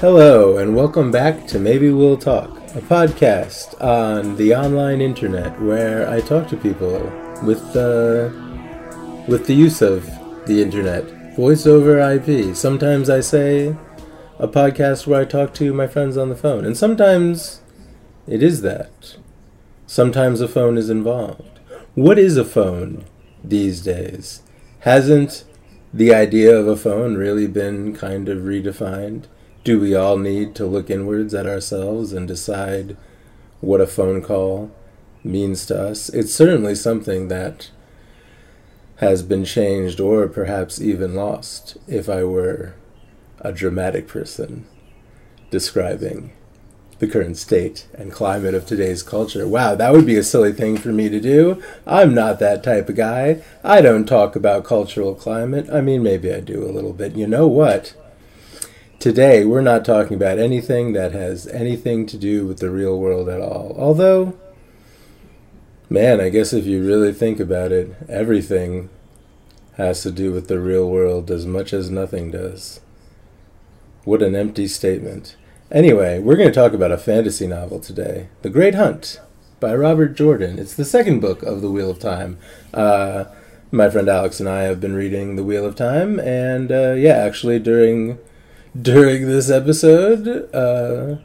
Hello, and welcome back to Maybe We'll Talk, a podcast on the online internet where I talk to people with uh, with the use of the internet, voice over IP. Sometimes I say a podcast where I talk to my friends on the phone, and sometimes it is that. Sometimes a phone is involved. What is a phone these days? Hasn't the idea of a phone really been kind of redefined? Do we all need to look inwards at ourselves and decide what a phone call means to us? It's certainly something that has been changed or perhaps even lost if I were a dramatic person describing the current state and climate of today's culture. Wow, that would be a silly thing for me to do. I'm not that type of guy. I don't talk about cultural climate. I mean, maybe I do a little bit. You know what? Today, we're not talking about anything that has anything to do with the real world at all. Although, man, I guess if you really think about it, everything has to do with the real world as much as nothing does. What an empty statement. Anyway, we're going to talk about a fantasy novel today The Great Hunt by Robert Jordan. It's the second book of The Wheel of Time. Uh, my friend Alex and I have been reading The Wheel of Time, and uh, yeah, actually, during during this episode, uh,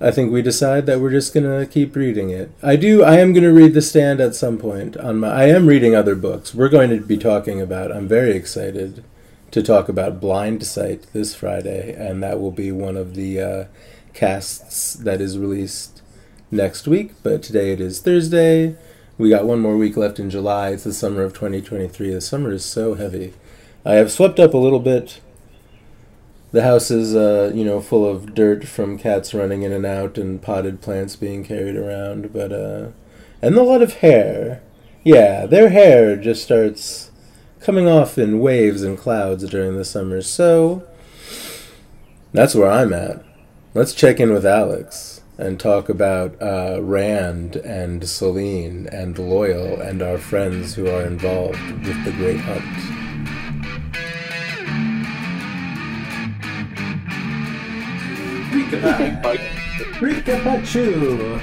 I think we decide that we're just gonna keep reading it. I do. I am gonna read The Stand at some point. On my, I am reading other books. We're going to be talking about. I'm very excited to talk about Blindsight this Friday, and that will be one of the uh, casts that is released next week. But today it is Thursday. We got one more week left in July. It's the summer of 2023. The summer is so heavy. I have swept up a little bit the house is, uh, you know, full of dirt from cats running in and out and potted plants being carried around, but, uh, and a lot of hair. Yeah, their hair just starts coming off in waves and clouds during the summer, so that's where I'm at. Let's check in with Alex and talk about uh, Rand and Selene and Loial and our friends who are involved with the Great Hunt. Rikapachu.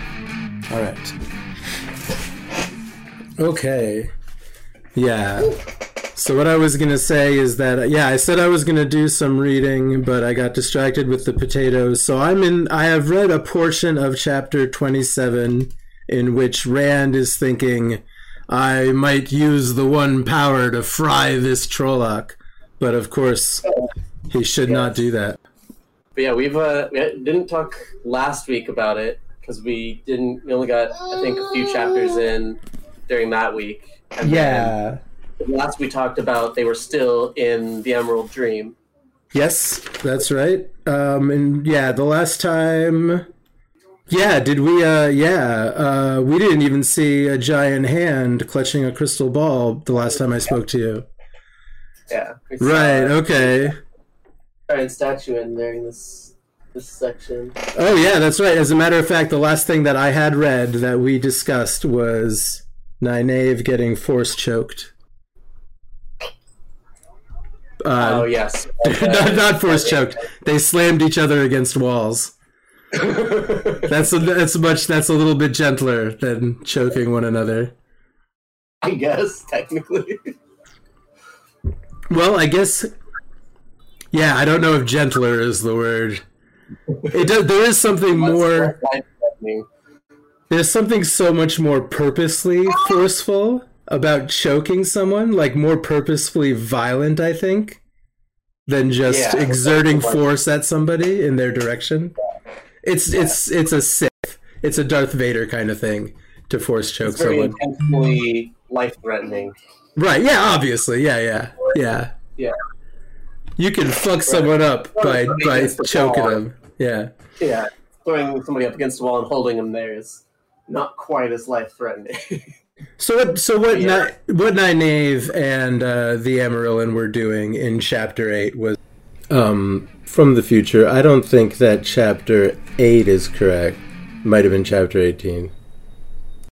All right. Okay. Yeah. So what I was gonna say is that yeah, I said I was gonna do some reading, but I got distracted with the potatoes. So I'm in. I have read a portion of chapter 27 in which Rand is thinking, I might use the one power to fry this Trolloc, but of course he should not do that. But yeah, we've uh, we didn't talk last week about it because we didn't. We only got I think a few chapters in during that week. And yeah. Last we talked about, they were still in the Emerald Dream. Yes, that's right. Um, and yeah, the last time. Yeah, did we? Uh, yeah, uh, we didn't even see a giant hand clutching a crystal ball the last time I spoke to you. Yeah. Right. Okay giant statue in during this this section. Oh yeah, that's right. As a matter of fact, the last thing that I had read that we discussed was Nynaeve getting force choked. Uh, oh yes, not, not force choked. They slammed each other against walls. that's a, that's much. That's a little bit gentler than choking one another. I guess technically. Well, I guess yeah, I don't know if gentler is the word. It does, there is something more. There's something so much more purposely forceful about choking someone, like more purposefully violent, I think, than just yeah, exerting force at somebody in their direction. It's yeah. it's it's a Sith. It's a Darth Vader kind of thing to force choke it's very someone. Intensely life threatening. Right. Yeah. Obviously. Yeah. Yeah. Yeah. Yeah. You can fuck someone up by by choking them. Yeah. Yeah. Throwing somebody up against the wall and holding them there is not quite as life threatening. so what? So what? Yeah. what Nynaeve and uh, the Amyrlin were doing in chapter eight was um, from the future. I don't think that chapter eight is correct. Might have been chapter eighteen.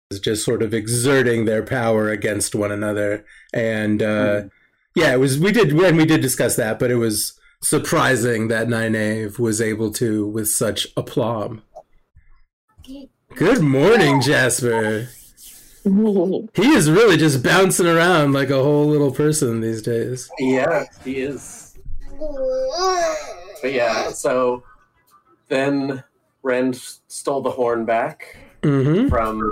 Is just sort of exerting their power against one another and. Uh, mm yeah, it was. We did when we did discuss that, but it was surprising that Nynaeve was able to with such aplomb. Good morning, Jasper. He is really just bouncing around like a whole little person these days. Yeah, he is. But yeah, so then Rand stole the horn back hmm from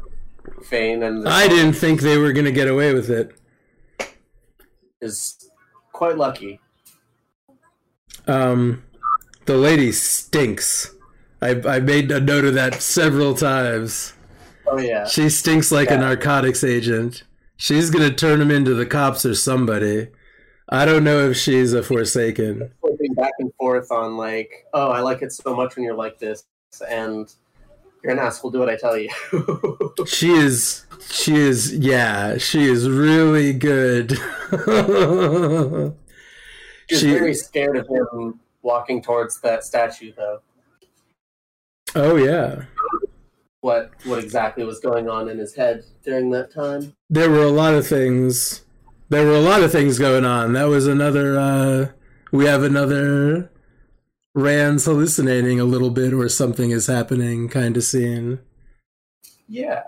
Fain and I didn't think they were going to get away with it. Is quite lucky. Um, the lady stinks. I, I made a note of that several times. Oh yeah. She stinks like a narcotics agent. She's gonna turn him into the cops or somebody. I don't know if she's a Forsaken. flipping back and forth on like, oh, I like it so much when you're like this, and you're an asshole. Do what I tell you. She is. She is. Yeah, she is really good. She's She- very scared of him walking towards that statue, though. oh yeah, What what exactly was going on in his head during that time? there were a lot of things. There were a lot of things going on. That was another. uh We have another. Rand's hallucinating a little bit, or something is happening, kind of scene. Yeah,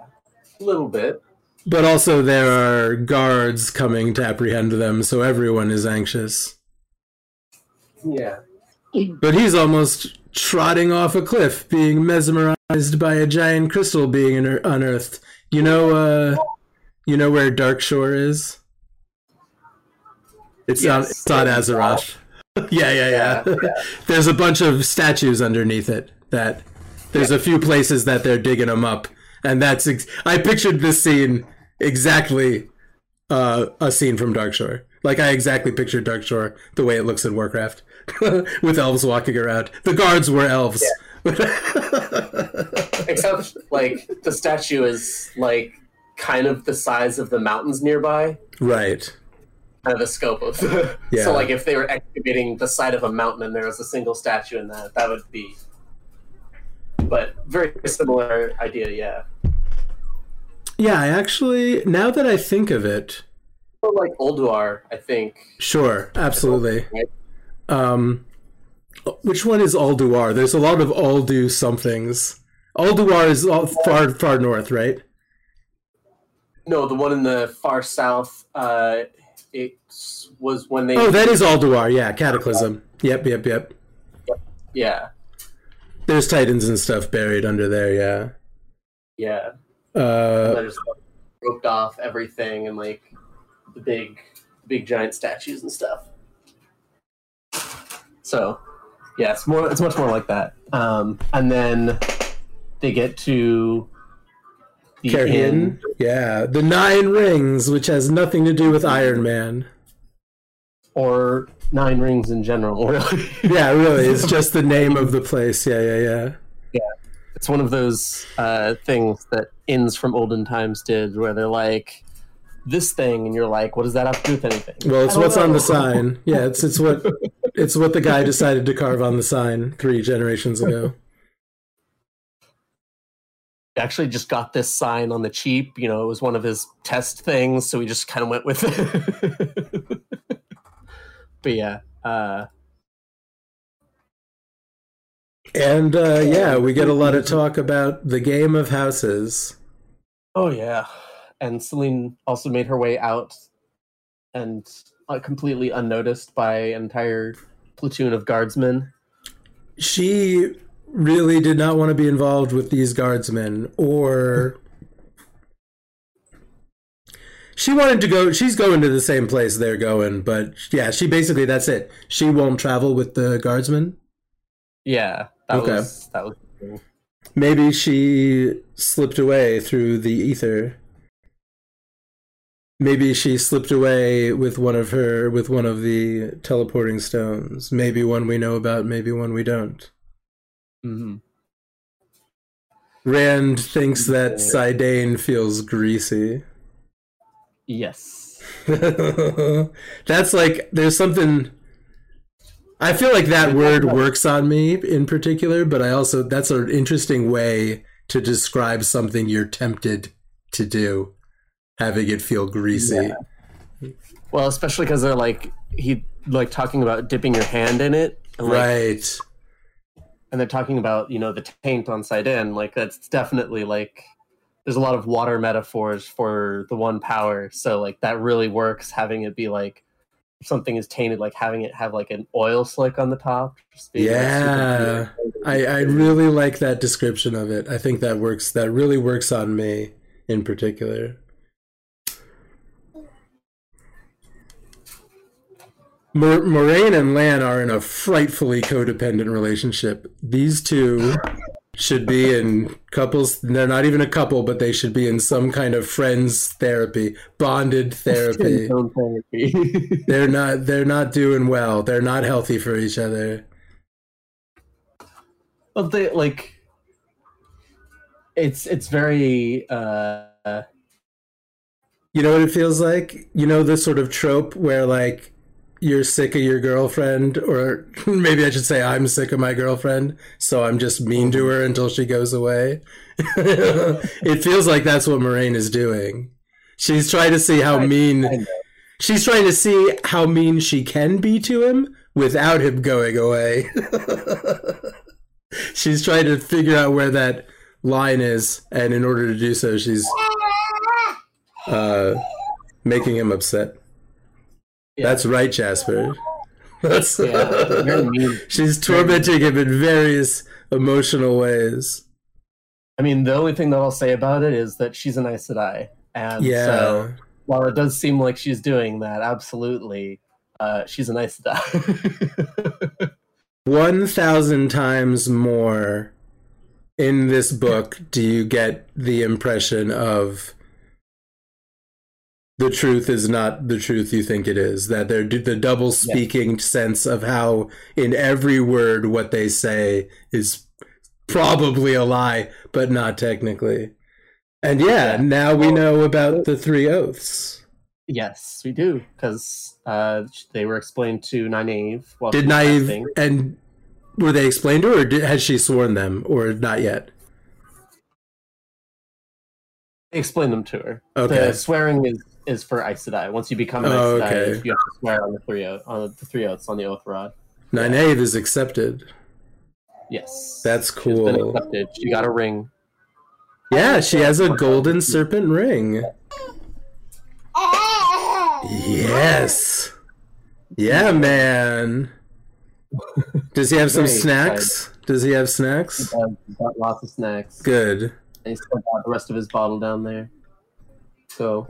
a little bit. But also, there are guards coming to apprehend them, so everyone is anxious. Yeah. But he's almost trotting off a cliff, being mesmerized by a giant crystal being unear- unearthed. You know, uh, you know where Darkshore is? It's not. Yes. It's not Azeroth. yeah, yeah, yeah. Yeah, yeah. There's a bunch of statues underneath it. That there's a few places that they're digging them up, and that's. Ex- I pictured this scene exactly. Uh, a scene from Darkshore. Like I exactly pictured Darkshore the way it looks in Warcraft, with elves walking around. The guards were elves. Except like the statue is like kind of the size of the mountains nearby. right. Kind of the scope of. Yeah. So like if they were excavating the side of a mountain and there was a single statue in that, that would be. But very similar idea, yeah. Yeah, I actually now that I think of it, like Ulduar, I think. sure, absolutely. Right? Um, which one is Ulduar? There's a lot of Aldu somethings. Ulduar is all far far north, right? No, the one in the far south. Uh, it was when they. Oh, that is Ulduar. Yeah, Cataclysm. Yep, yep, yep. Yeah, There's titans and stuff buried under there. Yeah. yeah. Uh, They just roped off everything and like the big, big giant statues and stuff. So, yeah, it's more. It's much more like that. Um, and then they get to the Yeah, the Nine Rings, which has nothing to do with Iron Man. or Nine Rings in general. Really, Yeah, really, it's just the name of the place. Yeah, yeah, yeah. Yeah. It's one of those uh, things that inns from olden times did, where they're like, "This thing," and you're like, "What does that have to do with anything?" Well, it's what's on the sign. Yeah, it's it's what it's what the guy decided to carve on the sign three generations ago. Actually just got this sign on the cheap. You know, it was one of his test things, so we just kind of went with it. but yeah, uh, And uh, yeah, we get a lot of talk about the game of houses. oh yeah, and Selene also made her way out and uh, completely unnoticed by an entire platoon of guardsmen. She really did not want to be involved with these guardsmen, or she wanted to go. She's going to the same place they're going, but yeah, she basically that's it. She won't travel with the guardsmen. Yeah, that Okay. was that was. Maybe she slipped away through the ether. Maybe she slipped away with one of her with one of the teleporting stones. Maybe one we know about, maybe one we don't. Hmm Rand thinks that saidin feels greasy. Yes. That's like there's something I feel like that word works on me in particular, but I also that's an interesting way to describe something you're tempted to do, having it feel greasy. Yeah. Well, especially because they're like he like talking about dipping your hand in it, and, like, right. And they're talking about you know the taint on saidin. Like that's definitely like there's a lot of water metaphors for the one power. So like that really works. Having it be like something is tainted, like having it have like an oil slick on the top. Like, Yeah. cute. I, I really like that description of it. I think that works. That really works on me in particular. Mor- Moiraine and Lan are in a frightfully codependent relationship. These two should be in couples. They're not even a couple, but they should be in some kind of friends therapy, bonded therapy. Therapy. they're not. They're not doing well. They're not healthy for each other. But they like it's it's very uh You know what it feels like? You know the sort of trope where like you're sick of your girlfriend or maybe I should say I'm sick of my girlfriend, so I'm just mean to her until she goes away. it feels like that's what Moiraine is doing. She's trying to see how mean she's trying to see how mean she can be to him without him going away. she's trying to figure out where that line is and in order to do so she's uh making him upset. Yeah. That's right, Jasper. That's Yeah, she's tormenting him in various emotional ways. I mean, the only thing that I'll say about it is that she's an Aes Sedai, and Yeah. so while it does seem like she's doing that, absolutely, uh, she's an Aes Sedai. One thousand times more in this book do you get the impression of the truth is not the truth you think it is. That they're the double speaking sense of how in every word what they say is probably a lie, but not technically. And yeah, Yeah. now we know about the three oaths. yes, we do, because uh, they were explained to Nynaeve Did Nynaeve and were they explained to her, or did, has she sworn them, or not yet? They explained them to her. Okay. The swearing is is for Aes Sedai. Once you become an Oh, Aes Sedai, okay. you have to swear on the three oath, on the three oaths on the oath rod. Nynaeve is accepted. Yes, That's cool. She's been accepted. She got a ring. Yeah, she has a golden serpent ring. Yes. Yeah, man. Does he have some snacks? Does he have snacks? Uh, got lots of snacks. Good. And he still got the rest of his bottle down there. So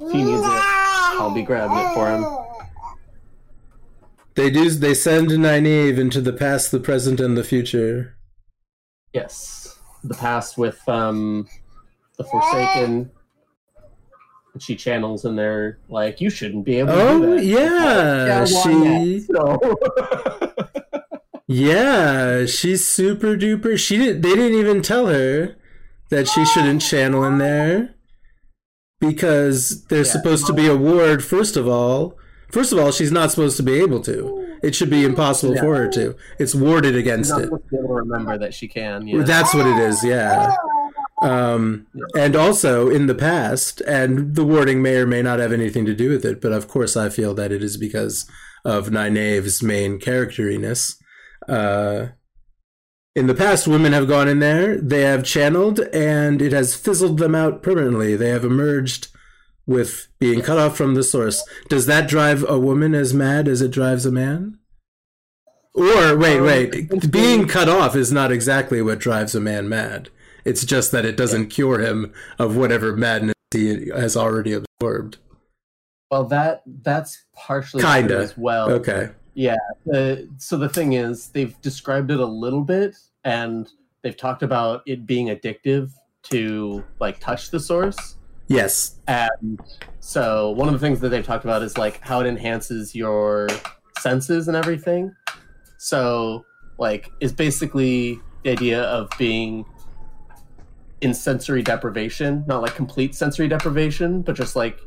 if he needs it, I'll be grabbing it for him. They do. They send Nynaeve into the past, the present, and the future. Yes, the past with um the Forsaken. And she channels and they're like, "You shouldn't be able to Oh do that." like, "Yeah, she. not?" So- Yeah, she's super duper. She did. They didn't even tell her that she shouldn't channel in there because there's Yeah. supposed to be a ward. First of all, first of all, she's not supposed to be able to. It should be impossible Yeah. for her to. It's warded against it. supposed to be able to remember that she can. Yeah. That's what it is. Yeah. Um, and also in the past, and the warding may or may not have anything to do with it, but of course I feel that it is because of Nynaeve's main characteriness. Uh, in the past, women have gone in there, they have channeled, and it has fizzled them out permanently. They have emerged with being cut off from the source. Does that drive a woman as mad as it drives a man? Or, wait, Um, wait, being cut off is not exactly what drives a man mad. It's just that it doesn't cure him of whatever madness he has already absorbed. well, that that's partially Kinda. as well. Okay. Yeah. The, so the thing is, they've described it a little bit, and they've talked about it being addictive to like touch the source. Yes. And so one of the things that they've talked about is like how it enhances your senses and everything. So like it's basically the idea of being in sensory deprivation, not like complete sensory deprivation, but just like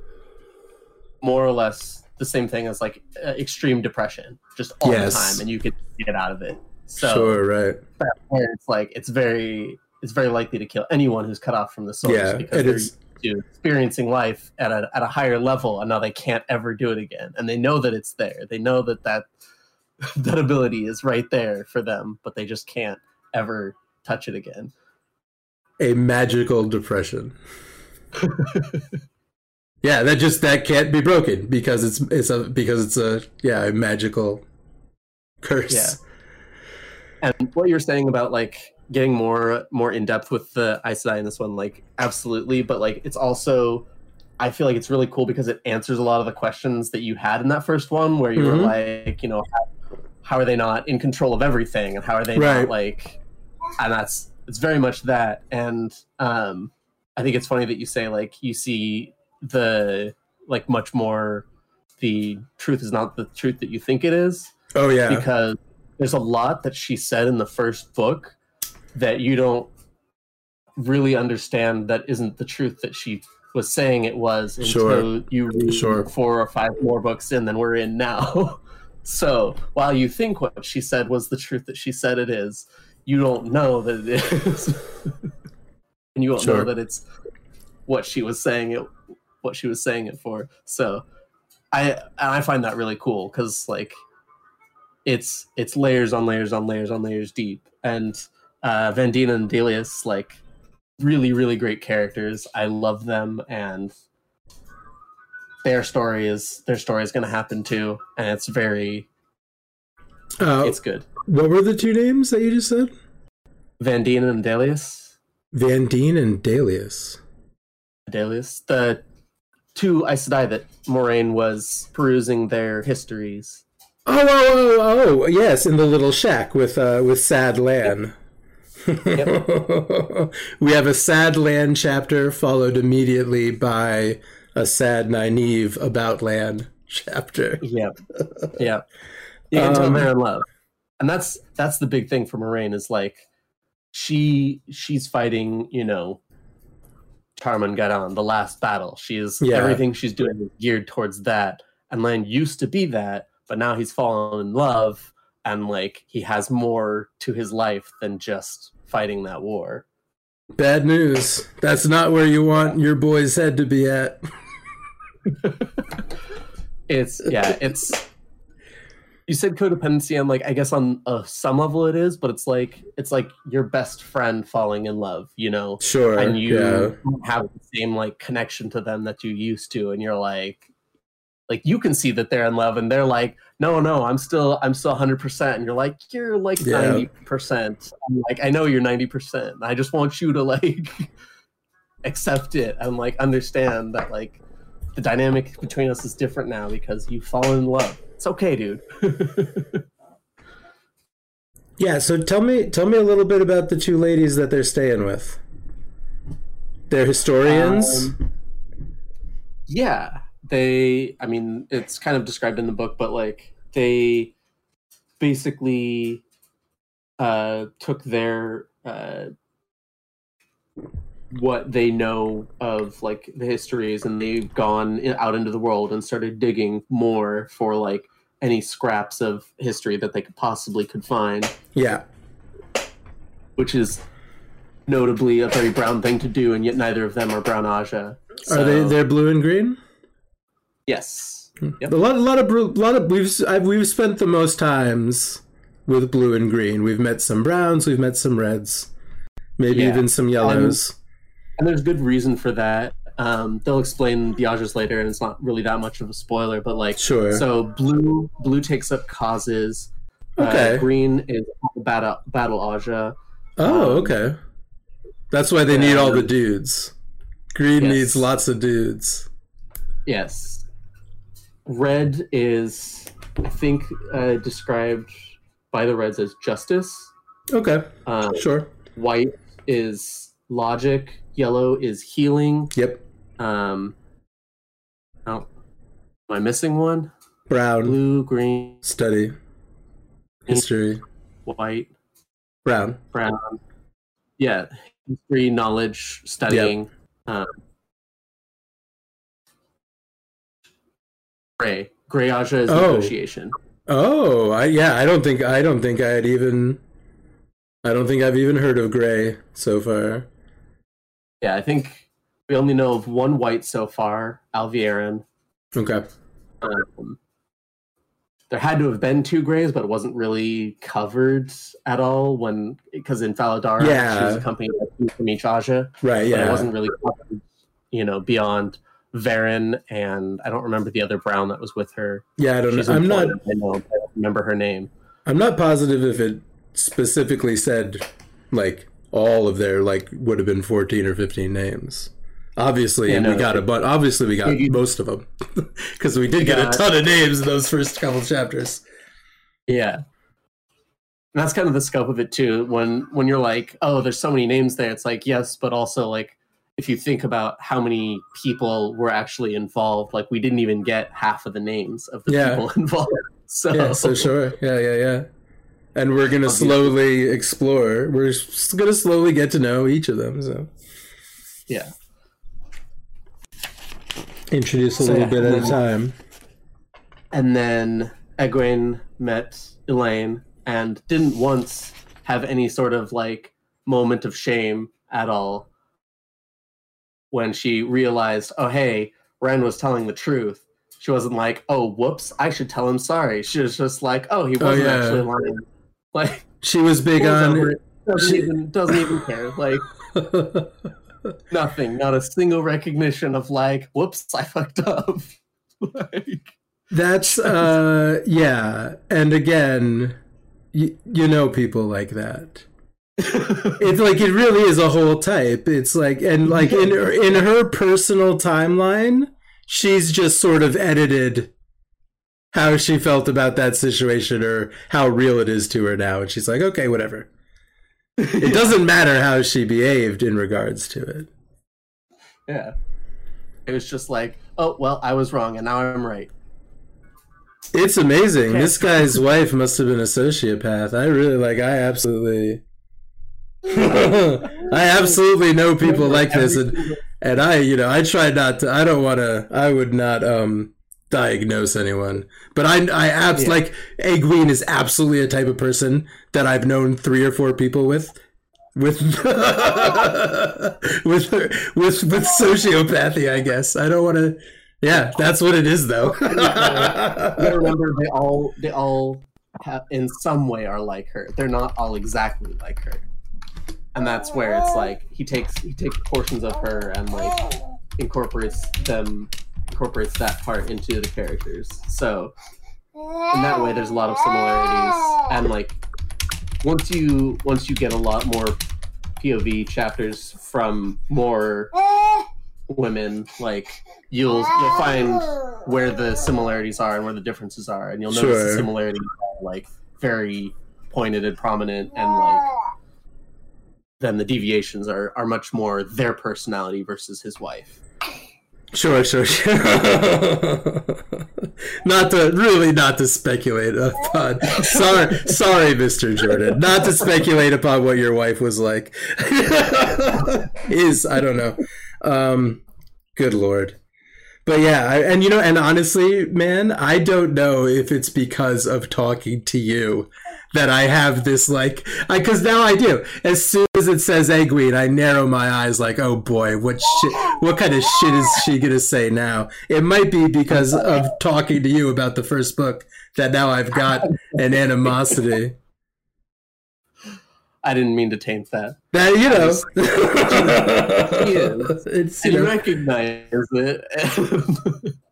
more or less the same thing as like uh, extreme depression, just all Yes. the time, and you could get out of it. So sure, right. it's like it's very it's very likely to kill anyone who's cut off from the source Yeah, because they're experiencing life at a at a higher level, and now they can't ever do it again. And they know that it's there. They know that that that ability is right there for them, but they just can't ever touch it again. A magical depression. yeah, that just that can't be broken because it's it's a because it's a yeah a magical curse. Yeah. And what you're saying about like getting more more in depth with the Aes Sedai in this one, like absolutely, but like it's also I feel like it's really cool because it answers a lot of the questions that you had in that first one, where you Mhm. were like, you know, how, how are they not in control of everything, and how are they Right. not like, and that's it's very much that. And um, I think it's funny that you say like you see the like much more the truth is not the truth that you think it is Oh yeah. because there's a lot that she said in the first book that you don't really understand that isn't the truth that she was saying it was until Sure. you read Sure. four or five more books in than we're in now. so while you think what she said was the truth that she said it is, you don't know that it is. and you don't Sure. know that it's what she was saying it what she was saying it for. So I and I find that really cool because like it's it's layers on layers on layers on layers deep. And uh Vandene and Delius, like really, really great characters. I love them and their story is their story is gonna happen too. And it's very Uh, it's good. what were the two names that you just said? Vandene and Delius. Van Deen and Dalius. Delius. The two Aes Sedai that Moiraine was perusing their histories. Oh, oh, oh, oh, yes, in the little shack with uh, with Sad Lan. we have a Sad Lan chapter followed immediately by a Sad Nynaeve About Lan chapter. Yeah, yeah. You can tell Um, they're in love, and that's that's the big thing for Moiraine is like she she's fighting, you know, Tarmon Gai'don, the last battle. She is Yeah. everything she's doing is geared towards that. And Lan used to be that, but now he's fallen in love, and like he has more to his life than just fighting that war. Bad news. That's not where you want your boy's head to be at. It's yeah, it's. You said codependency, and like I guess on uh, some level it is, but it's like it's like your best friend falling in love, you know, Sure. and you yeah. have the same like connection to them that you used to, and you're like, like you can see that they're in love, and they're like, no, no, I'm still, I'm still 100, percent and you're like, you're like Yeah. 90 percent. I'm like, I know you're 90 percent. I just want you to like accept it and like understand that like the dynamic between us is different now because you've fallen in love. It's okay, dude. Yeah, so tell me tell me a little bit about the two ladies that they're staying with. They're historians. Um, yeah, they. I mean, it's kind of described in the book, but like they basically uh, took their uh, what they know of like the histories, and they've gone out into the world and started digging more for like any scraps of history that they could possibly could find yeah. which is notably a very brown thing to do, and yet neither of them are brown Ajah. Are they they're blue and green? Yes. Hmm. Yep. A lot, a lot of, bru- lot of we've I've, we've spent the most times with blue and green. We've met some browns, we've met some reds, maybe Yeah. even some yellows. And there's good reason for that. Um, they'll explain the Ajahs later, and it's not really that much of a spoiler. But like, Sure. so blue blue takes up causes. Okay. Uh, green is battle battle Ajah. oh, um, okay. That's why they need all the dudes. Green Yes. needs lots of dudes. Yes. Red is, I think, uh, described by the Reds as justice. Okay, Um, sure. white is logic. Yellow is healing. Yep. Um, oh, am I missing one? Brown, Blue, green, study, history. white, Brown. brown. Yeah, history, knowledge, studying. Um, gray. Gray Ajah is Oh. negotiation. Oh, I, yeah. I don't think I don't think I had even. I don't think I've even heard of Gray so far. Yeah, I think we only know of one white so far, Alviarin. Okay. Um, there had to have been two grays, but it wasn't really covered at all when because in Fal Dara Yeah. she was accompanied by two from each Ajah, Right. but it wasn't really covered, you know, beyond Verin and I don't remember the other brown that was with her. Yeah. I don't She's know. I'm not. I know, I don't remember her name. I'm not positive if it specifically said like all of their like would have been 14 or 15 names. Obviously, Yeah, no, we got a but obviously we got You- most of them because we did get a ton of names in those first couple chapters. Yeah. And that's kind of the scope of it too. When when you're like, oh, there's so many names there, it's like, yes, but also like if you think about how many people were actually involved, like we didn't even get half of the names of the Yeah. people involved. So, Yeah, so sure. Yeah, yeah, yeah. And we're gonna slowly explore. We're gonna slowly get to know each of them. So yeah. introduce a So, little yeah, bit at a time. And then Egwene met Elayne and didn't once have any sort of like moment of shame at all when she realized, oh, hey, Ren was telling the truth. She wasn't like, oh, whoops, I should tell him sorry. She was just like, oh, he oh, wasn't yeah. actually lying. Like, She was big on. over it, doesn't, she- even, doesn't even care. Like, nothing. Not a single recognition of like, whoops, I fucked up. like, That's uh yeah, and again, y- you know people like that. It's like it really is a whole type. It's like and like in her, in her personal timeline, she's just sort of edited how she felt about that situation or how real it is to her now, and she's like, okay, whatever. It doesn't matter how she behaved in regards to it. Yeah. It was just like, oh, well, I was wrong and now I'm right. It's amazing. Okay. This guy's wife must have been a sociopath. I really like. I absolutely, I absolutely know people like this, and and I, you know, I try not to. I don't want to. I would not um diagnose anyone, but I, I abs Yeah. like Egwene is absolutely a type of person that I've known three or four people with. With with with with sociopathy, I guess. I don't want to. Yeah, that's what it is, though. You remember, they all they all have, in some way are like her. They're not all exactly like her, and that's where it's like he takes he takes portions of her and like incorporates them incorporates that part into the characters. So in that way, there's a lot of similarities, and like once you once you get a lot more POV chapters from more women, like you'll you'll find where the similarities are and where the differences are, and you'll notice Sure. the similarities are like very pointed and prominent, and like then the deviations are are much more their personality versus his wife. Sure, sure, sure. not to really not to speculate upon. Sorry, sorry, Mister Jordan. Not to speculate upon what your wife was like. Is I don't know. Um, good lord. But yeah, I, and you know, and honestly, man, I don't know if it's because of talking to you that I have this like, because now I do. As soon as it says Egwene, I narrow my eyes, like, oh boy, what shit, what kind of shit is she gonna say now? It might be because of talking to you about the first book that now I've got an animosity. I didn't mean to taint that. That you know, She is. it's you and you know, recognize it.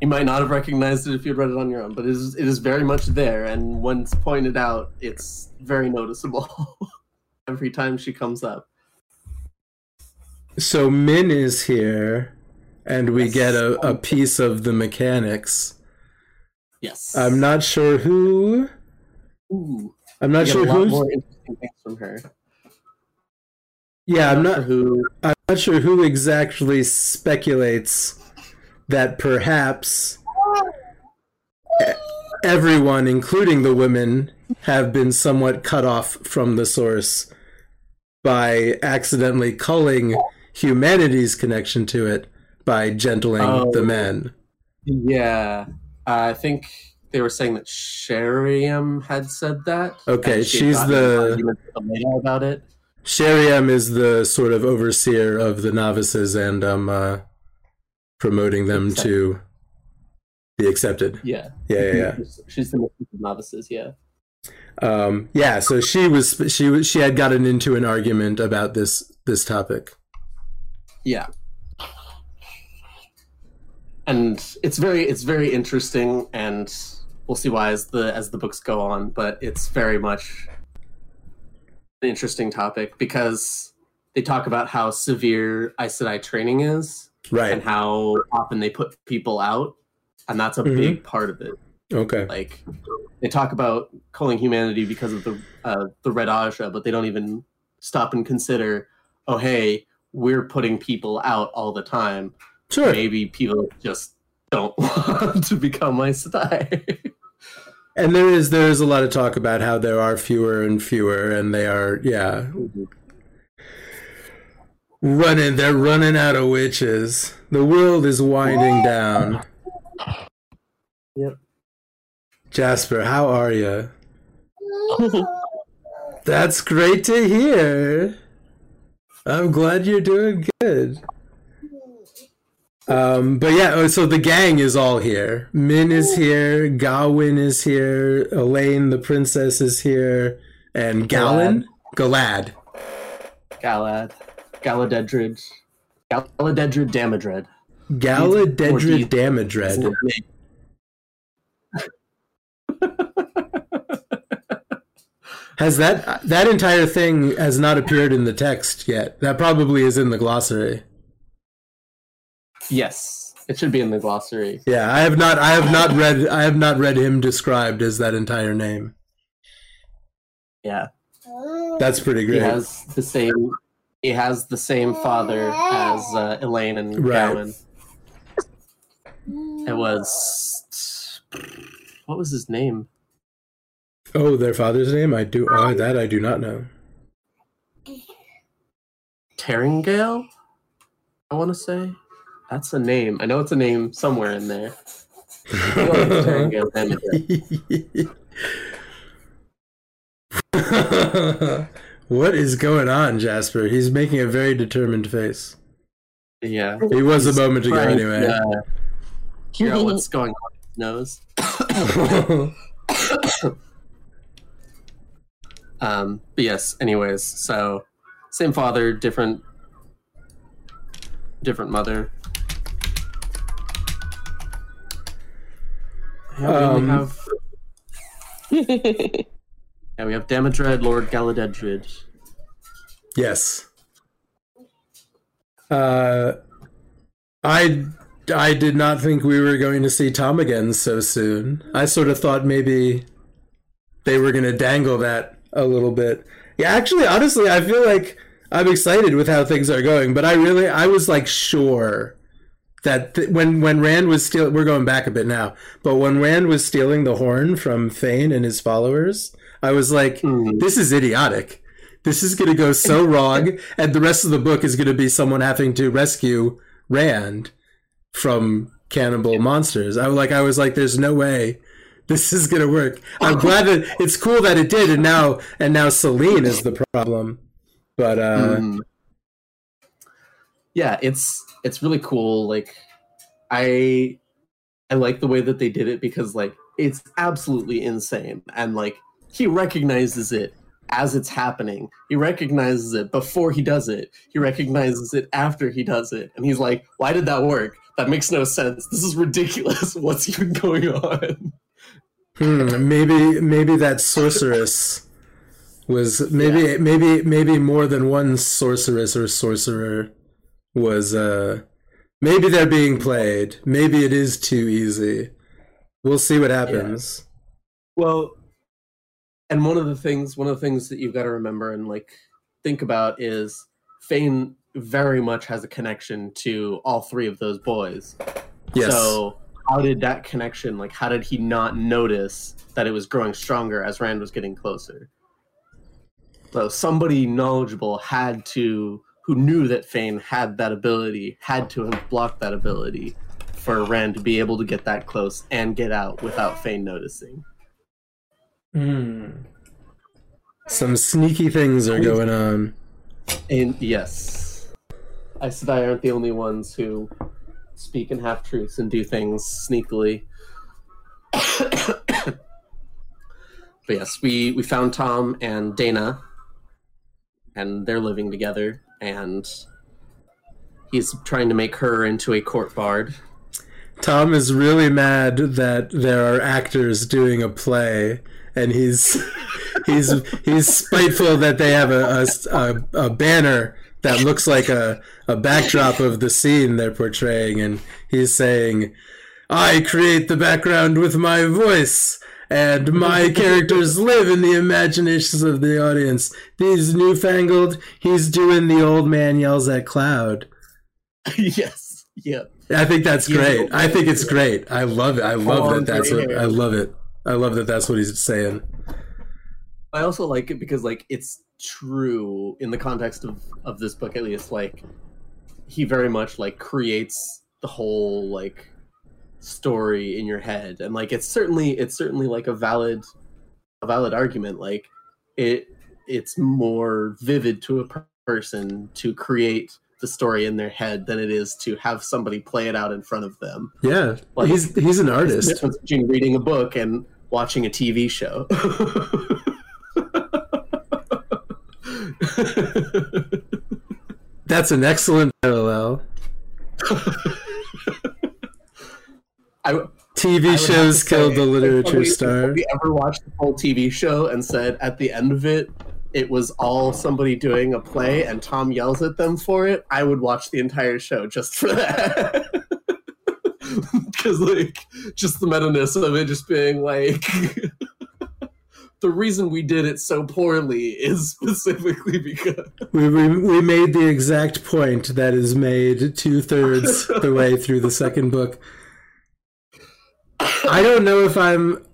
you might not have recognized it if you'd read it on your own, but it is, it is very much there. And once pointed out, it's very noticeable every time she comes up. so Min is here, and we Yes. get a, a piece of the mechanics. Yes. I'm not sure who. Ooh, I'm not sure a lot more interesting things from her. Yeah, I'm sure not. who. I'm not sure who exactly speculates that perhaps everyone, including the women, have been somewhat cut off from the source by accidentally culling humanity's connection to it by gentling Oh. the men. Yeah, I think they were saying that Sheriam had said that. Okay, she she's the- an argument with Elena about it. Sheriam is the sort of overseer of the novices and um uh, promoting them to be accepted. Yeah. Yeah, yeah, yeah. She's the of novices. Yeah. Um, yeah, so she was she was she had gotten into an argument about this this topic. Yeah. And it's very it's very interesting and we'll see why as the as the books go on, but it's very much an interesting topic because they talk about how severe Aes Sedai training is Right. and how often they put people out, and that's a Mhm. big part of it. Okay. Like they talk about calling humanity because of the uh, the Red Ajah, but they don't even stop and consider, oh hey, we're putting people out all the time. Sure. Maybe people just don't want to become my Sedai. And there is there is a lot of talk about how there are fewer and fewer, and they are yeah running. They're running out of witches. The world is winding down. Yep. Jasper, how are you? That's great to hear. I'm glad you're doing good. Um, but yeah, oh, so the gang is all here. Min is here, Gawyn is here, Elayne the princess is here, and Galen, Galad. Galad, Galadedrid, Galadedrid Damodred. Galadedrid Isn't Damodred. Has that that entire thing has not appeared in the text yet? That probably is in the glossary. Yes, it should be in the glossary. Yeah, I have not I have not read I have not read him described as that entire name. Yeah, oh. That's pretty great. he great. has the same. He has the same father as uh, Elayne and Right. Gawyn. It was what was his name? Oh, their father's name? I do oh, that I do not know. Taringail. I want to say that's a name. I know it's a name somewhere in there. I feel like it's Taringail Damodred. what is going on, Jasper? He's making a very determined face. Yeah. He was a moment ago, Trying anyway. to, uh, figure out what's going on in his nose. Um, but yes, anyways, so same father, different different mother. Yeah, we Um, have yeah, we have Damodred, Lord Galadedrid. yes. Uh, I I did not think we were going to see Tom again so soon. I sort of thought maybe they were going to dangle that a little bit. Yeah, actually, honestly, I feel like I'm excited with how things are going, but I really I was like sure that th- when when Rand was stealing, we're going back a bit now, but when Rand was stealing the horn from Fain and his followers, I was like, Hmm. this is idiotic. This is going to go so wrong, and the rest of the book is going to be someone having to rescue Rand from cannibal monsters. I was like, I was like, there's no way this is going to work. I'm glad that it's cool that it did, and now and now Selene is the problem. But uh, Mm. yeah it's it's really cool like i i like the way that they did it because like it's absolutely insane and like he recognizes it as it's happening. He recognizes it before he does it. He recognizes it after he does it. And he's like why did that work? That makes no sense. This is ridiculous. What's even going on? Hmm, maybe maybe that sorceress was maybe maybe maybe more than one sorceress or sorcerer was uh maybe they're being played. Maybe it is too easy. We'll see what happens. Well, and one of the things, one of the things that you've got to remember and like think about is Fain very much has a connection to all three of those boys. Yes. So how did that connection, like, how did he not notice that it was growing stronger as Rand was getting closer? So somebody knowledgeable had to, who knew that Fain had that ability, had to have blocked that ability for Rand to be able to get that close and get out without Fain noticing. Hmm. Some sneaky things are going on. And yes, Aes Sedai aren't the only ones who speak in half truths and do things sneakily. but yes, we we found Tom and Dena, and they're living together, and he's trying to make her into a court bard. Tom is really mad that there are actors doing a play, and he's he's he's spiteful that they have a, a, a, banner that looks like a, a backdrop of the scene they're portraying, and he's saying, "I create the background with my voice." And my characters live in the imaginations of the audience. These newfangled, he's doing the old man yells at cloud. yes. Yep. I think that's great. I think it's great. I love it. I love that. That's what I love it. I love that. That's what he's saying. I also like it because like it's true in the context of of this book at least. Like he very much like creates the whole like story in your head, and like it's certainly it's certainly like a valid a valid argument. Like it it's more vivid to a person to create the story in their head than it is to have somebody play it out in front of them. Yeah, like, he's he's an artist. between reading a book and watching a TV show. That's an excellent parallel. I, TV I shows killed the literature star. Have you ever watched the whole TV show and said at the end of it, it was all somebody doing a play and Tom yells at them for it, I would watch the entire show just for that. Because, like, just the meta ness of it just being like, the reason we did it so poorly is specifically because. We, we, we made the exact point that is made two thirds the way through the second book. I don't know if I'm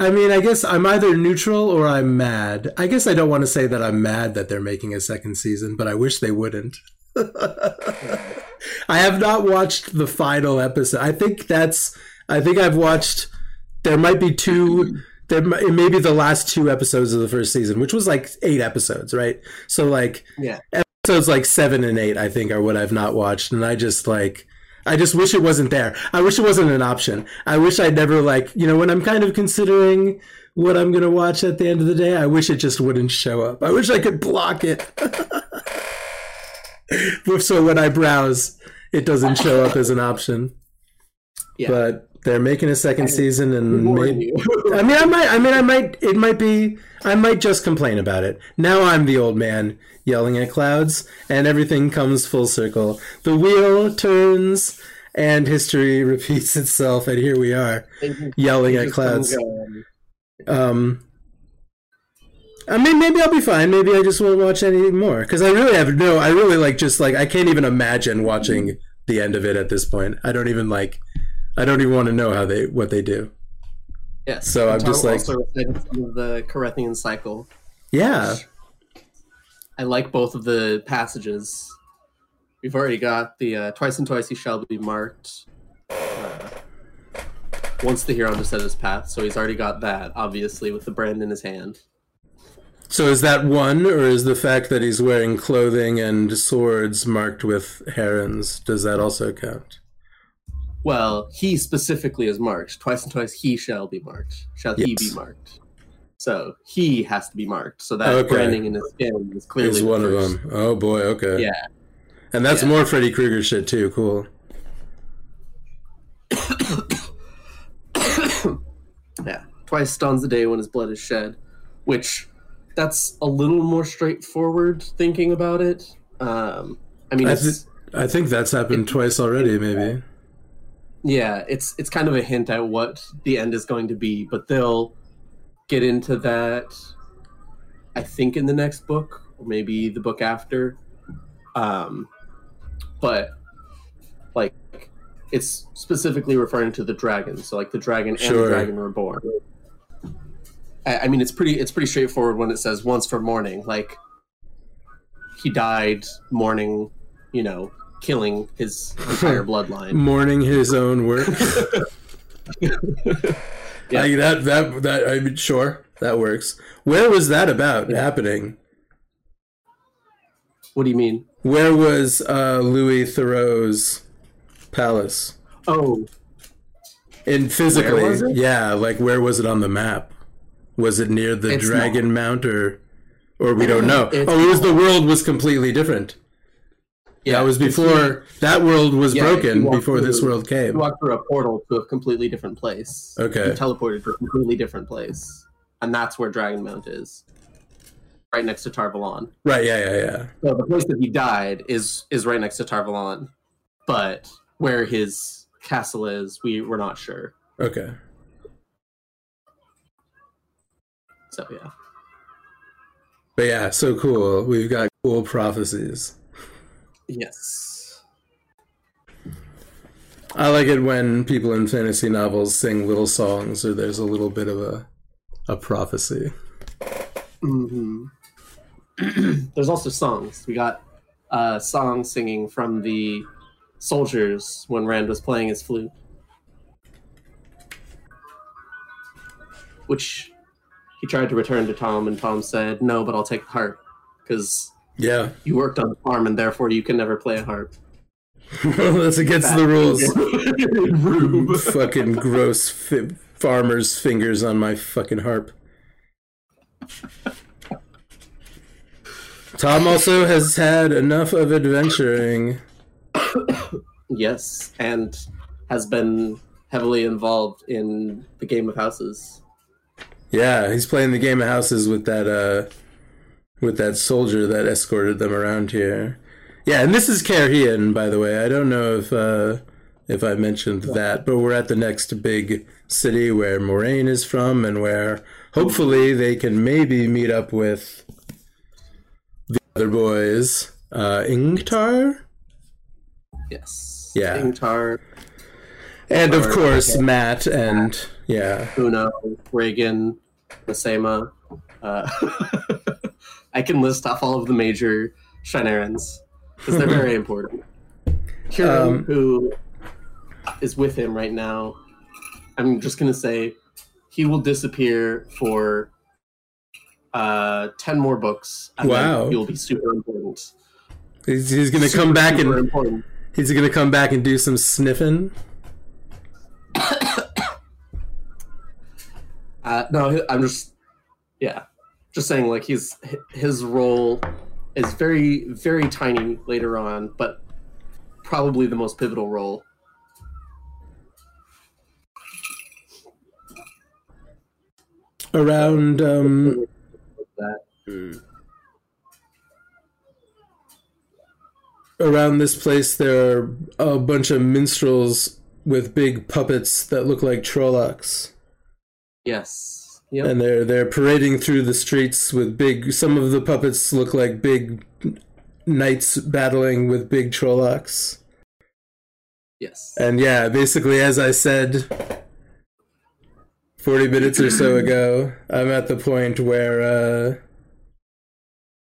I mean, I guess I'm either neutral or I'm mad. I guess I don't want to say that I'm mad that they're making a second season, but I wish they wouldn't. I have not watched the final episode. I think that's. I think I've watched. There might be two. There it may be the last two episodes of the first season, which was like eight episodes, right? So like, yeah, episodes like seven and eight, I think, are what I've not watched, and I just like I just wish it wasn't there. I wish it wasn't an option. I wish I'd never like, you know, when I'm kind of considering what I'm going to watch at the end of the day, I wish it just wouldn't show up. I wish I could block it. so when I browse, it doesn't show up as an option. Yeah. But they're making a second season and maybe, I mean I might I mean I might it might be I might just complain about it. Now I'm the old man yelling at clouds and everything comes full circle. The wheel turns and history repeats itself and here we are yelling at clouds. Um I mean, maybe I'll be fine. Maybe I just won't watch any more because I really have no. I really like just like I can't even imagine watching the end of it at this point. I don't even like I don't even want to know how they what they do. Yeah. So I'm just like also the Karaethon Cycle. Yeah. I like both of the passages. We've already got the uh, twice and twice he shall be marked. Uh, once the hero set his path, so he's already got that, obviously, with the brand in his hand. So is that one, or is the fact that he's wearing clothing and swords marked with herons, does that also count? Well, he specifically is marked. Twice and twice he shall be marked. Shall yes. he be marked? So he has to be marked. So that okay. branding in his skin is clearly is one first. of them. Oh boy, okay. Yeah. And that's yeah. more Freddy Krueger shit too. Cool. yeah. Twice stuns the day when his blood is shed, which that's a little more straightforward thinking about it. Um, I mean, I, th- I think that's happened it, twice already, maybe yeah, it's it's kind of a hint at what the end is going to be, but they'll get into that. I think in the next book, or maybe the book after. Um, but like, it's specifically referring to the dragon. So like the dragon sure. and the dragon reborn. I, I mean, it's pretty it's pretty straightforward when it says once for mourning. Like he died mourning, you know, killing his entire bloodline, mourning his own work. yeah. Like that, that, that. I mean, sure, that works. Where was that about yeah. happening? What do you mean? Where was uh, Lews Therin's palace? Oh, In physically, Where was it? yeah, like where was it on the map? Was it near the It's Dragon Mount or or we don't know? It's oh, it was the world was completely different. Yeah. that was before that world was Yeah, broken before this through- world You came. walk through a portal to a completely different place. Okay. You teleported to a completely different place, and that's where Dragon Mount is, right next to Tar Valon. Right, yeah, yeah, yeah. So the place that he died is is right next to Tar Valon, but where his castle is, we we're not sure. Okay. So yeah, But yeah, so cool. We've got cool prophecies. Yes, I like it when people in fantasy novels sing little songs or there's a little bit of a a prophecy. hmm There's also songs. We got uh, song singing from the soldiers when Rand was playing his flute, which he tried to return to Tom, and Tom said, "No, but I'll take the harp because Yeah. you worked on the farm, and therefore you can never play a harp." That's against the rules. Fucking gross fi- farmer's fingers on my fucking harp. Tom also has had enough of adventuring. Yes, and has been heavily involved in the game of houses. Yeah, he's playing the game of houses with that uh with that soldier that escorted them around here. Yeah, and this is Cairhien, by the way. I don't know if uh if I mentioned that, but we're at the next big city where Moiraine is from and where hopefully they can maybe meet up with the other boys. Uh Ingtar? Yes. Yeah. Ingtar, And of course Mat and yeah. Uno, Ragan, Masema. Uh, I can list off all of the major Shienarans because they're very important. Kieran, Um, who is with him right now, I'm just gonna say he will disappear for uh, ten more books. And Wow. then he will be super important. He's, he's gonna Super, come back and important. he's gonna come back and do some sniffing. Uh, no, I'm just, yeah, just saying like he's his role is very very tiny later on, but probably the most pivotal role. around um around this place there are a bunch of minstrels with big puppets that look like Trollocs. yes, yep, And they're they're parading through the streets with big some of the puppets look like big knights battling with big Trollocs. yes, And yeah, basically as I said 40 minutes or so ago, I'm at the point where uh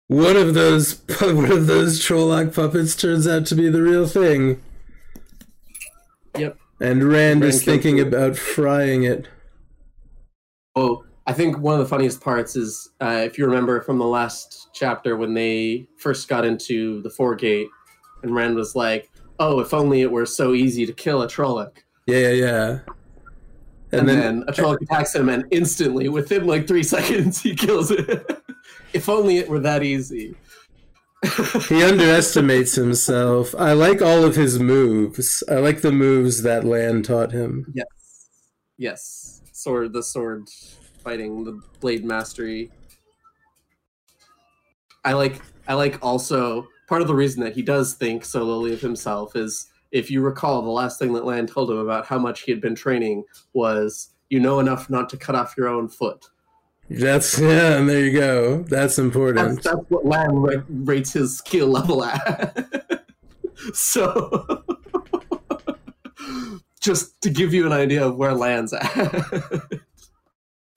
one of those one of those Trolloc puppets turns out to be the real thing. yep. And Rand Rand is thinking about frying it. Oh, I think one of the funniest parts is uh, if you remember from the last chapter when they first got into the Foregate, and Rand was like, "Oh, if only it were so easy to kill a Trolloc." Yeah, yeah, yeah. And, And, then, then, a Trolloc attacks him, and instantly, within like three seconds, he kills it. if only it were that easy. he underestimates himself. I like all of his moves. I like the moves that Lan taught him. yes, yes, sword, the sword fighting, the blade mastery. I like. I like also part of the reason that he does think so lowly of himself is if you recall the last thing that Lan told him about how much he had been training was you know enough not to cut off your own foot. That's yeah, and there you go. That's That's, important. that's what Lan rates his skill level at. so, just to give you an idea of where Lan's at.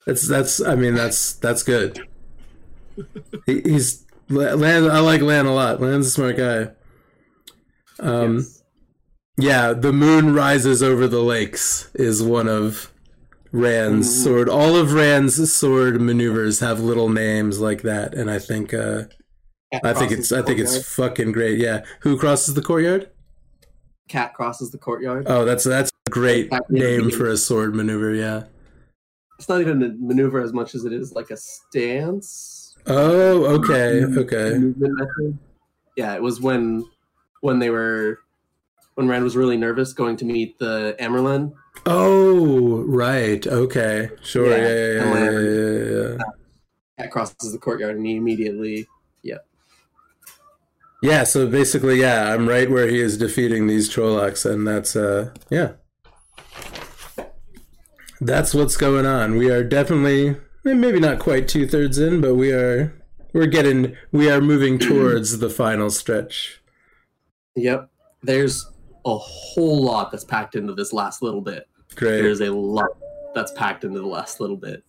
That's that's. I mean, that's that's good. He, he's Lan. I like Lan a lot. Lan's a smart guy. Um, Yes. yeah, the moon rises over the lakes is one of Rand's sword. All of Rand's sword maneuvers have little names like that, and I think uh, I think it's I think it's fucking great. Yeah, who crosses the courtyard? Cat crosses the courtyard. Oh, that's that's a great Exactly. name for a sword maneuver. Yeah. It's not even a maneuver as much as it is like a stance. Oh, okay, okay. Yeah, it was when when they were when Rand was really nervous going to meet the Amyrlin. Oh, right. Okay. Sure. Yeah, Yeah, yeah, yeah, yeah, yeah, yeah, yeah. Cat crosses the courtyard and he immediately Yeah, so basically, yeah, I'm right where he is defeating these Trollocs, and that's uh, yeah, that's what's going on. We are definitely eh, maybe not quite two thirds in, but we are we're getting we are moving towards the final stretch. Yep. There's a whole lot that's packed into this last little bit. Great. There's a lot that's packed into the last little bit.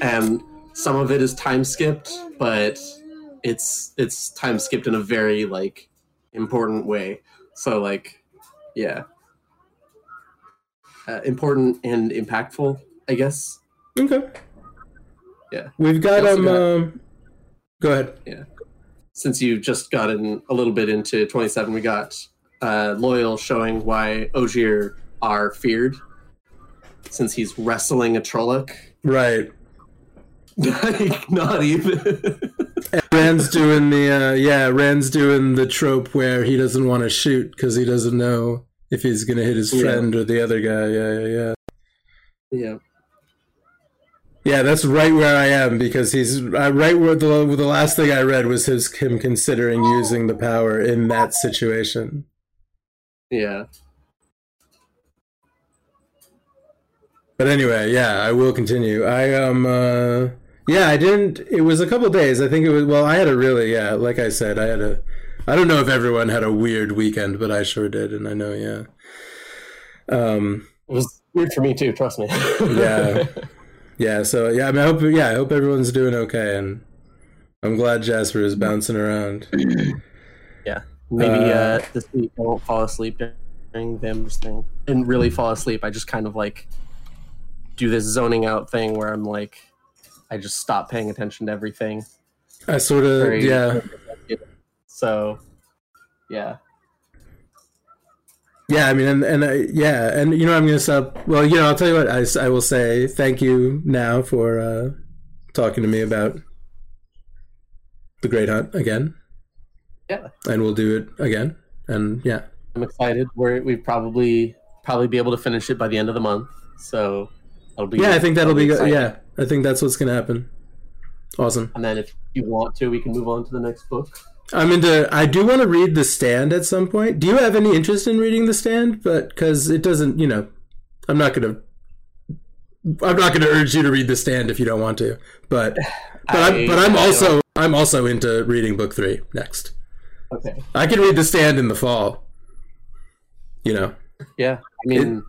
And some of it is time skipped, but it's it's time skipped in a very like important way. So like yeah. Uh, important and impactful, I guess. Okay. Yeah. We've got um. got- um go ahead. Yeah, since you just gotten a little bit into 27, we got uh, Loial showing why Ogier are feared since he's wrestling a Trolloc. Right. like, not even. Rand's doing the uh, yeah. Rand's doing the trope where he doesn't want to shoot because he doesn't know if he's gonna hit his Yeah. friend or the other guy. Yeah, yeah, yeah. yeah. Yeah, that's right where I am because he's uh, right where the the last thing I read was his him considering using the power in that situation. Yeah. But anyway, yeah, I will continue. I um uh yeah, I didn't it was a couple days. I think it was well, I had a really yeah, like I said, I had a I don't know if everyone had a weird weekend, but I sure did and I know, yeah. Um It was weird for me too, trust me. Yeah. yeah, so yeah, I mean I hope yeah, I hope everyone's doing okay and I'm glad Jasper is bouncing around. Yeah, maybe Uh, uh, this week I won't fall asleep during Vam's thing. Didn't really fall asleep. I just kind of like do this zoning out thing where I'm like, I just stop paying attention to everything. I sort of Very- yeah. So, yeah. Yeah, I mean, and, and I, yeah, and you know, I'm going to stop. Well, you know, I'll tell you what, I, I will say thank you now for uh, talking to me about the Great Hunt again. Yeah. And we'll do it again. And yeah. I'm excited. We're we probably probably be able to finish it by the end of the month. So be Yeah, I think that'll be good. Yeah, I think that's what's going to happen. Awesome. And then if you want to, we can move on to the next book. I'm into, I do want to read The Stand at some point. Do you have any interest in reading The Stand? But because it doesn't, you know, I'm not going to. I'm not going to urge you to read The Stand if you don't want to, but but I, am but I'm also I'm also into reading book three next. Okay. I can read The Stand in the fall. You know, Yeah. I mean,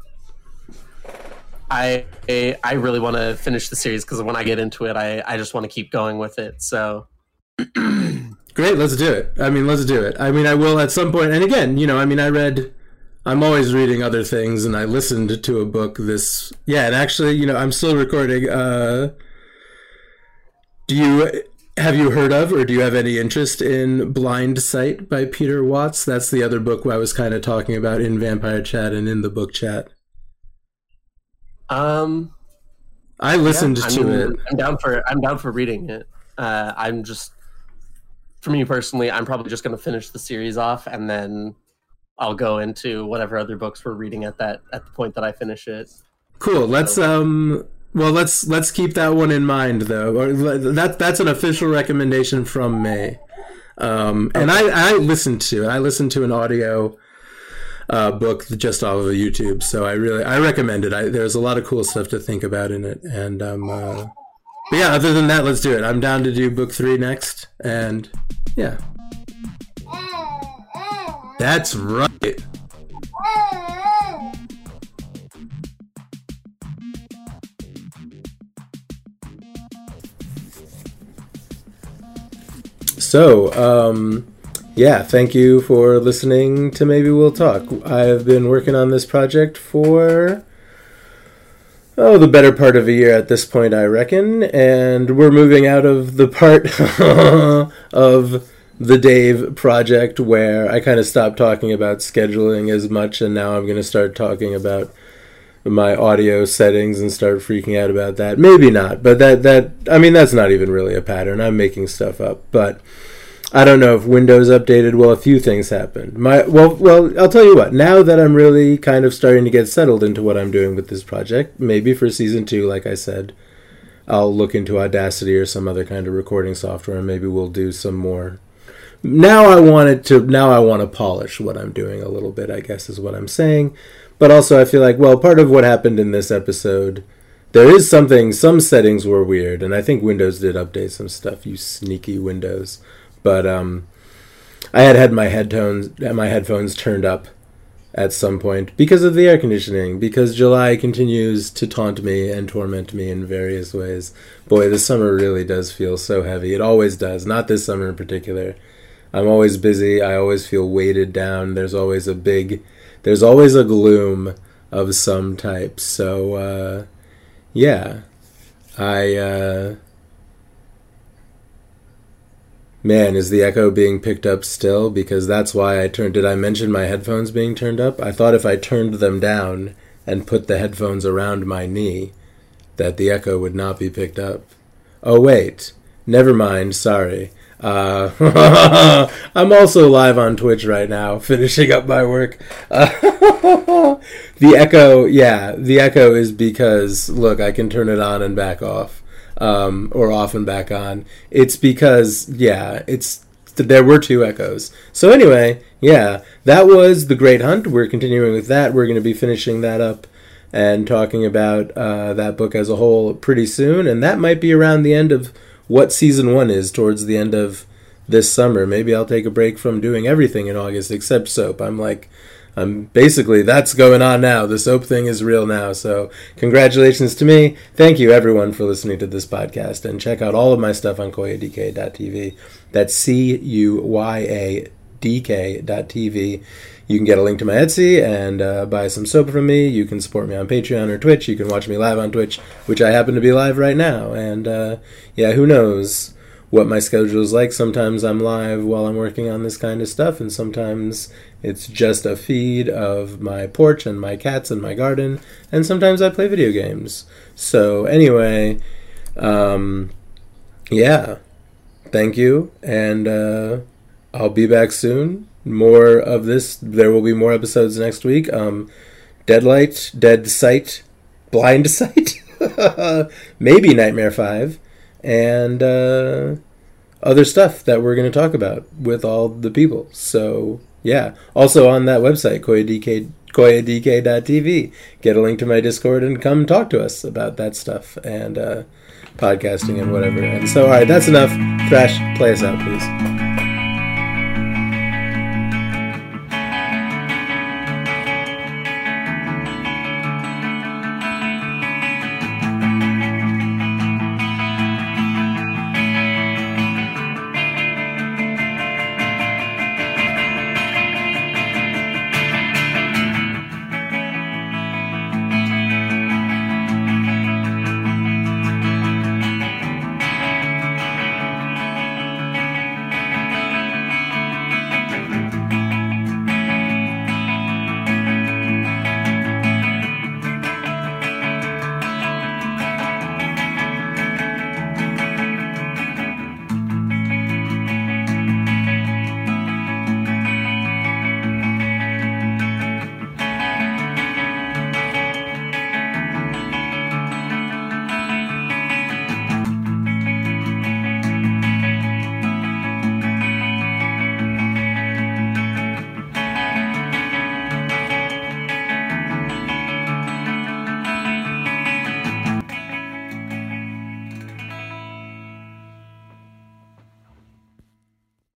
I I really want to finish the series because when I get into it, I I just want to keep going with it. So great. Let's do it. I mean, let's do it. I mean, I will at some point. And again, you know, I mean, I read. I'm always reading other things, and I listened to a book this. Yeah, and actually, you know, I'm still recording. Uh, do you have you heard of, or do you have any interest in Blindsight by Peter Watts? That's the other book I was kind of talking about in Vampire Chat and in the book chat. Um, I listened yeah, to mean, it. I'm down for I'm down for reading it. Uh, I'm just for me personally, I'm probably just going to finish the series off and then I'll go into whatever other books we're reading at that at the point that I finish it. Cool. Let's um. Well, let's let's keep that one in mind, though. Or that that's an official recommendation from May. Um, and I I listened to it. I listened to an audio uh, book just off of YouTube, so I really I recommend it. I, there's a lot of cool stuff to think about in it, and um. Uh, but yeah, other than that, let's do it. I'm down to do book three next, and yeah, that's right. So, um, yeah, thank you for listening to Maybe We'll Talk. I've been working on this project for, oh, the better part of a year at this point, I reckon. And we're moving out of the part of the Dave project where I kind of stopped talking about scheduling as much, and now I'm going to start talking about my audio settings and start freaking out about that. Maybe not, but that that I mean that's not even really a pattern. I'm making stuff up, but I don't know if Windows updated. Well, a few things happened. My well, well, I'll tell you what. Now that I'm really kind of starting to get settled into what I'm doing with this project, maybe for season two, like I said, I'll look into Audacity or some other kind of recording software, and maybe we'll do some more now I wanted to now I want to polish what I'm doing a little bit, I guess is what I'm saying. But also I feel like well, part of what happened in this episode there is something some settings were weird and I think Windows did update some stuff, you sneaky Windows. But um I had had my headphones my headphones turned up at some point because of the air conditioning because July continues to taunt me and torment me in various ways. Boy, the summer really does feel so heavy. It always does, not this summer in particular. I'm always busy. I always feel weighted down. There's always a big, there's always a gloom of some type. So, uh, yeah, I, uh, man, is the echo being picked up still? Because that's why I turned, did I mention my headphones being turned up? I thought if I turned them down and put the headphones around my knee, that the echo would not be picked up. Oh, wait. Never mind. Sorry. Uh, I'm also live on Twitch right now, finishing up my work. The echo, yeah, the echo is because look, I can turn it on and back off, um, or off and back on. It's because yeah, it's there were two echoes. So anyway, yeah, that was the Great Hunt. We're continuing with that. We're going to be finishing that up and talking about uh, that book as a whole pretty soon, and that might be around the end of what season one is towards the end of this summer. Maybe I'll take a break from doing everything in August except soap. I'm like, I'm basically that's going on now. The soap thing is real now. So congratulations to me. Thank you everyone for listening to this podcast and check out all of my stuff on cuyadk.tv. That's C U Y A D K.tv. You can get a link to my Etsy and uh, buy some soap from me. You can support me on Patreon or Twitch. You can watch me live on Twitch, which I happen to be live right now. And uh, yeah, who knows what my schedule is like. Sometimes I'm live while I'm working on this kind of stuff, and sometimes it's just a feed of my porch and my cats and my garden, and sometimes I play video games. So, anyway, um, yeah, thank you, and uh, I'll be back soon more of this. There will be more episodes next week. Um, Deadlight, Dead Sight, Blind Sight, maybe Nightmare Five, and uh, other stuff that we're going to talk about with all the people. So yeah, also on that website, koyadk, koyadk.tv, get a link to my Discord and come talk to us about that stuff and uh, podcasting and whatever. And so, all right, that's enough. Thrash, play us out, please.